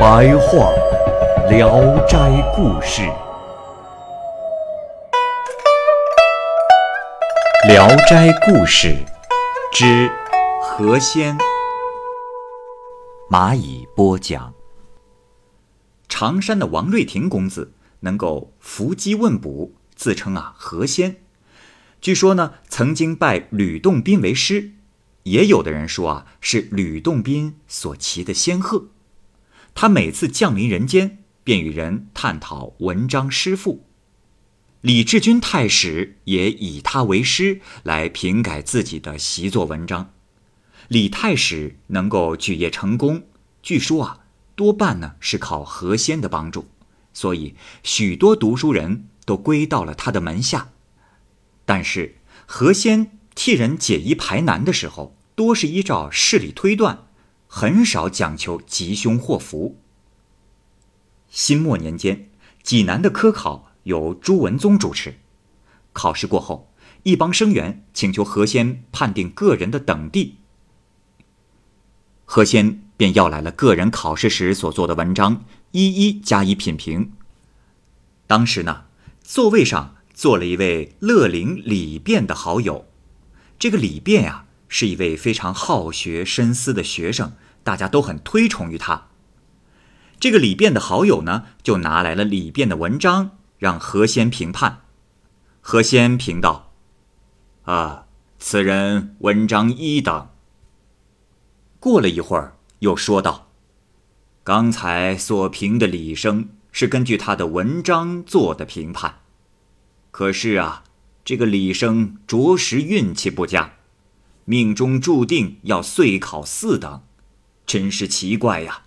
白话《聊斋故事》。《聊斋故事》之何仙，蚂蚁播讲。常山的王瑞亭公子能够伏击问卜，自称啊何仙。据说呢，曾经拜吕洞宾为师，也有的人说啊是吕洞宾所骑的仙鹤。他每次降临人间，便与人探讨文章诗赋。李志军太史也以他为师来评改自己的习作文章。李太史能够举业成功，据说啊，多半呢是靠何仙的帮助，所以许多读书人都归到了他的门下。但是何仙替人解疑排难的时候，多是依照事理推断，很少讲求吉凶祸福。新末年间，济南的科考。由朱文宗主持。考试过后，一帮生员请求何仙判定个人的等第。何仙便要来了个人考试时所做的文章，一一加以品评。当时呢，座位上坐了一位乐陵李辩的好友。这个李辩呀，是一位非常好学深思的学生，大家都很推崇于他。这个李辩的好友呢，就拿来了李辩的文章。让何仙评判，何仙评道：“啊，此人文章一等。”过了一会儿，又说道：“刚才所评的李生是根据他的文章做的评判，可是啊，这个李生着实运气不佳，命中注定要岁考四等，真是奇怪呀！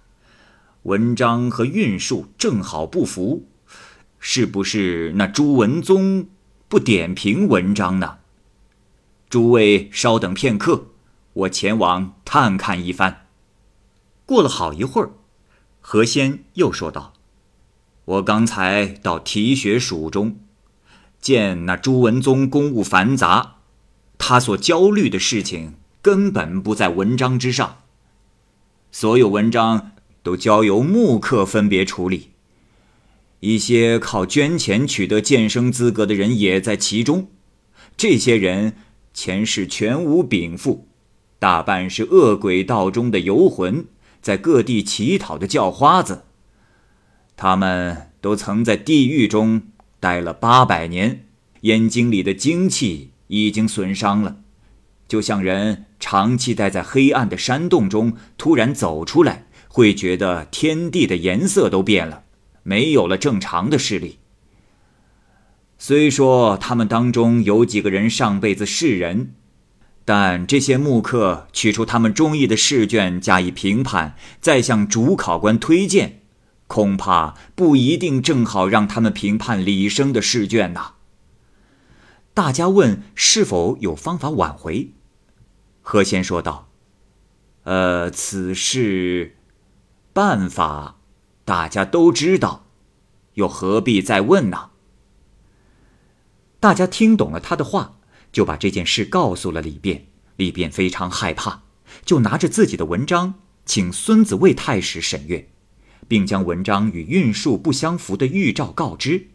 文章和运数正好不符。”是不是那朱文宗不点评文章呢？诸位稍等片刻，我前往探看一番。过了好一会儿，何仙又说道：“我刚才到题学署中，见那朱文宗公务繁杂，他所焦虑的事情根本不在文章之上，所有文章都交由木刻分别处理。”一些靠捐钱取得监生资格的人也在其中，这些人前世全无禀赋，大半是恶鬼道中的游魂，在各地乞讨的叫花子。他们都曾在地狱中待了八百年，眼睛里的精气已经损伤了，就像人长期待在黑暗的山洞中，突然走出来，会觉得天地的颜色都变了。没有了正常的视力。虽说他们当中有几个人上辈子是人，但这些木刻取出他们中意的试卷加以评判，再向主考官推荐，恐怕不一定正好让他们评判李生的试卷呐。大家问是否有方法挽回，何仙说道：“呃，此事办法。”大家都知道，又何必再问呢？大家听懂了他的话，就把这件事告诉了李辩。李辩非常害怕，就拿着自己的文章，请孙子魏太史审阅，并将文章与运数不相符的预兆告知。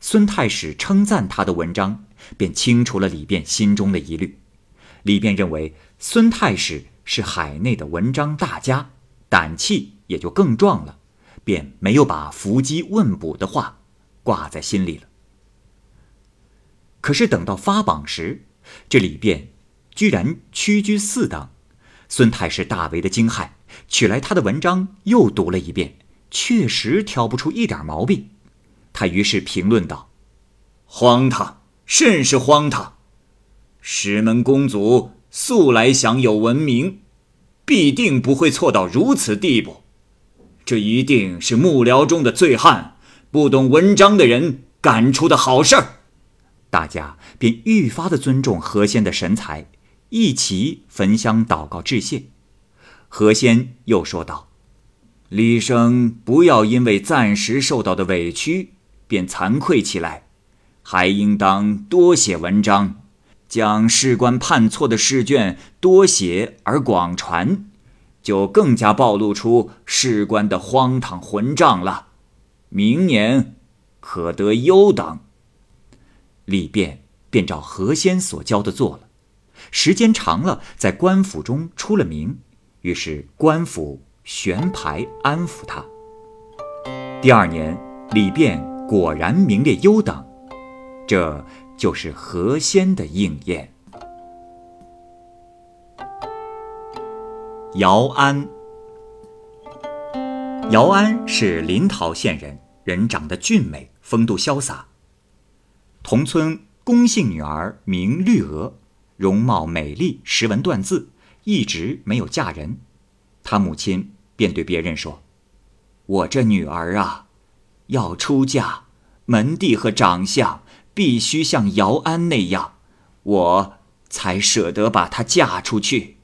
孙太史称赞他的文章，便清除了李辩心中的疑虑。李辩认为孙太史是海内的文章大家，胆气也就更壮了。便没有把伏击问卜的话挂在心里了。可是等到发榜时，这李辩居然屈居四等，孙太史大为的惊骇，取来他的文章又读了一遍，确实挑不出一点毛病。他于是评论道：“荒唐，甚是荒唐！石门公族素来享有文明，必定不会错到如此地步。这一定是幕僚中的醉汉，不懂文章的人干出的好事儿。大家便愈发的尊重何仙的神才，一起焚香祷告致谢。何仙又说道：“李生不要因为暂时受到的委屈便惭愧起来，还应当多写文章。”将事官判错的试卷多写而广传，就更加暴露出事官的荒唐混账了。明年可得优等。李变便照何仙所教的做了，时间长了，在官府中出了名，于是官府悬牌安抚他。第二年，李变果然名列优等，这。就是何仙的应验。姚安，姚安是临洮县人，人长得俊美，风度潇洒。同村龚姓女儿名绿娥，容貌美丽，识文断字，一直没有嫁人。他母亲便对别人说：“我这女儿啊，要出嫁，门第和长相。”必须像姚安那样，我才舍得把她嫁出去。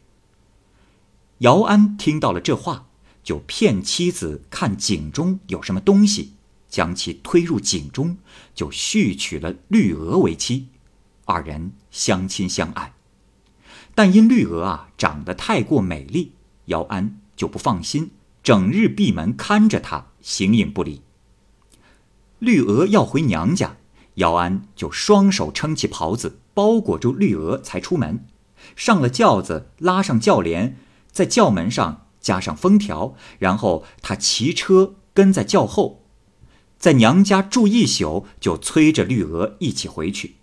姚安听到了这话，就骗妻子看井中有什么东西，将其推入井中，就续娶了绿娥为妻。二人相亲相爱，但因绿娥啊长得太过美丽，姚安就不放心，整日闭门看着她，形影不离。绿娥要回娘家。姚安就双手撑起袍子，包裹住绿娥，才出门。上了轿子，拉上轿帘，在轿门上加上封条，然后他骑车跟在轿后，在娘家住一宿，就催着绿娥一起回去。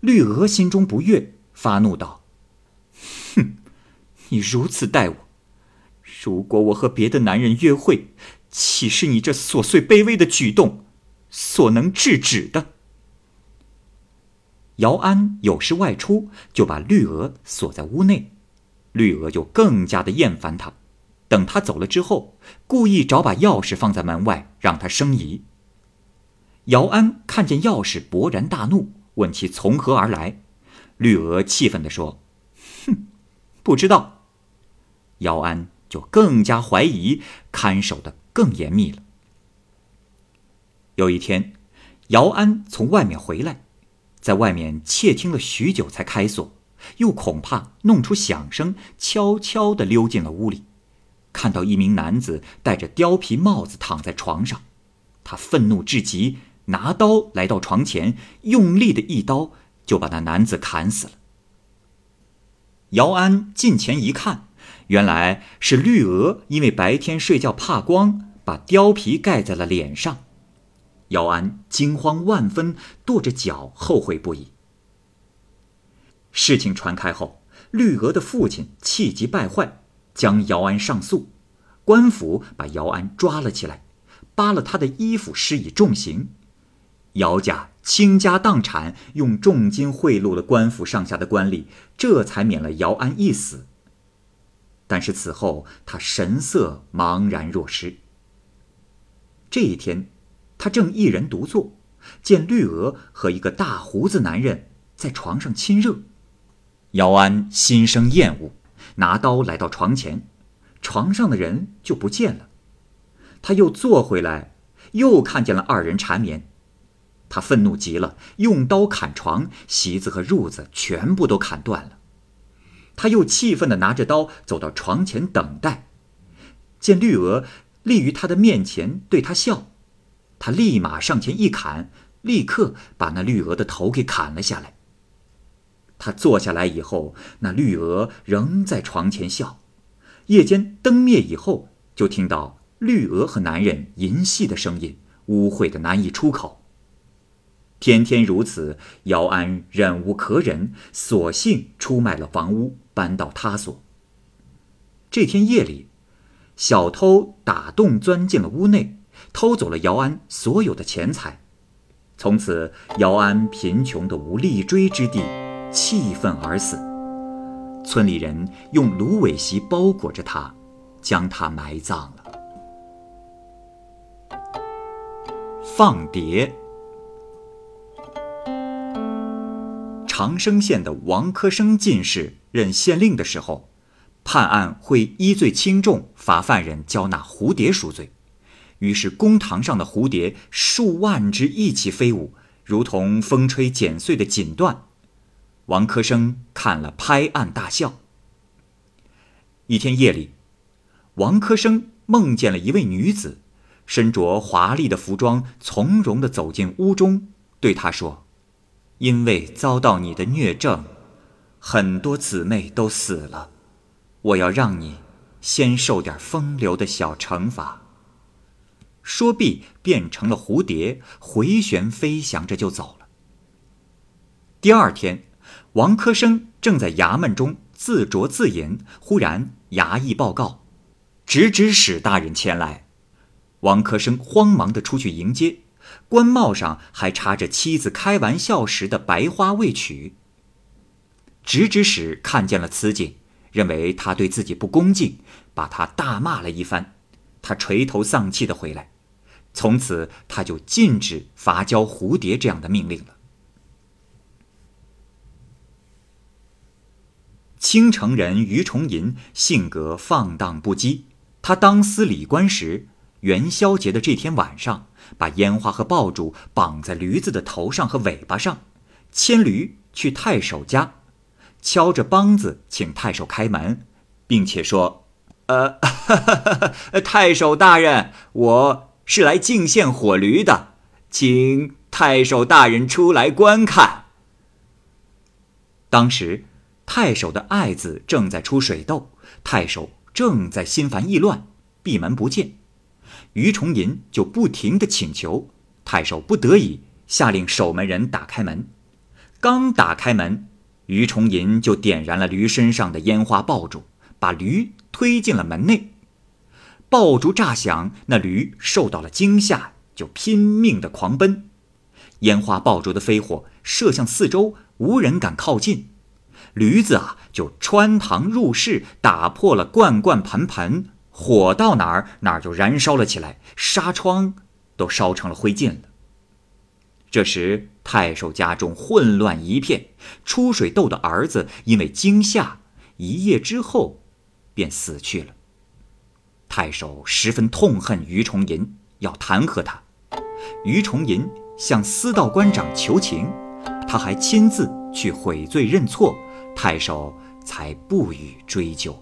绿娥心中不悦，发怒道：“哼，你如此待我，如果我和别的男人约会，岂是你这琐碎卑微的举动所能制止的？”姚安有事外出，就把绿娥锁在屋内，绿娥就更加的厌烦他。等他走了之后，故意找把钥匙放在门外，让他生疑。姚安看见钥匙，勃然大怒，问其从何而来。绿娥气愤地说：“哼，不知道。”姚安就更加怀疑，看守的更严密了。有一天，姚安从外面回来。在外面窃听了许久，才开锁，又恐怕弄出响声，悄悄地溜进了屋里，看到一名男子戴着貂皮帽子躺在床上，他愤怒至极，拿刀来到床前，用力的一刀就把那男子砍死了。姚安近前一看，原来是绿娥因为白天睡觉怕光，把貂皮盖在了脸上。姚安惊慌万分，跺着脚，后悔不已。事情传开后，绿娥的父亲气急败坏，将姚安上诉。官府把姚安抓了起来，扒了他的衣服，施以重刑。姚家倾家荡产，用重金贿赂了官府上下的官吏，这才免了姚安一死。但是此后，他神色茫然若失。这一天。他正一人独坐，见绿娥和一个大胡子男人在床上亲热，姚安心生厌恶，拿刀来到床前，床上的人就不见了。他又坐回来，又看见了二人缠绵，他愤怒极了，用刀砍床，席子和褥子全部都砍断了。他又气愤地拿着刀走到床前等待，见绿娥立于他的面前对他笑。他立马上前一砍，立刻把那绿娥的头给砍了下来。他坐下来以后，那绿娥仍在床前笑。夜间灯灭以后，就听到绿娥和男人淫戏的声音，污秽的难以出口。天天如此，姚安忍无可忍，索性出卖了房屋，搬到他所。这天夜里，小偷打洞钻进了屋内。偷走了姚安所有的钱财，从此姚安贫穷的无立锥之地，气愤而死。村里人用芦苇席包裹着他，将他埋葬了。放蝶。长生县的王科生进士任县令的时候，判案会依罪轻重罚犯人交纳蝴蝶赎罪。于是公堂上的蝴蝶数万只一起飞舞，如同风吹剪碎的锦缎。王科生看了，拍案大笑。一天夜里，王科生梦见了一位女子，身着华丽的服装，从容地走进屋中，对他说。因为遭到你的虐症，很多姊妹都死了。我要让你先受点风流的小惩罚。说毕，变成了蝴蝶，回旋飞翔着就走了。第二天，王科生正在衙门中自酌自饮，忽然衙役报告，直指使大人前来。王科生慌忙地出去迎接。官帽上还插着妻子开玩笑时的白花未取。直指使看见了此景，认为他对自己不恭敬，把他大骂了一番。他垂头丧气的回来，从此他就禁止伐交蝴蝶这样的命令了。青城人于崇银性格放荡不羁，他当司礼官时，元宵节的这天晚上。把烟花和爆竹绑在驴子的头上和尾巴上，牵驴去太守家，敲着梆子请太守开门，并且说：“呃，太守大人，我是来敬献火驴的，请太守大人出来观看。”当时，太守的爱子正在出水痘，太守正在心烦意乱，闭门不见。于崇银就不停的请求，太守不得已下令守门人打开门。刚打开门，于崇银就点燃了驴身上的烟花爆竹，把驴推进了门内。爆竹炸响，那驴受到了惊吓，就拼命的狂奔。烟花爆竹的飞火射向四周，无人敢靠近。驴子啊，就穿堂入室，打破了罐罐盆盆。火到哪儿，哪儿就燃烧了起来，纱窗都烧成了灰烬了。这时，太守家中混乱一片，出水痘的儿子因为惊吓，一夜之后便死去了。太守十分痛恨于崇银，要弹劾他。于崇银向司道官长求情，他还亲自去悔罪认错，太守才不予追究。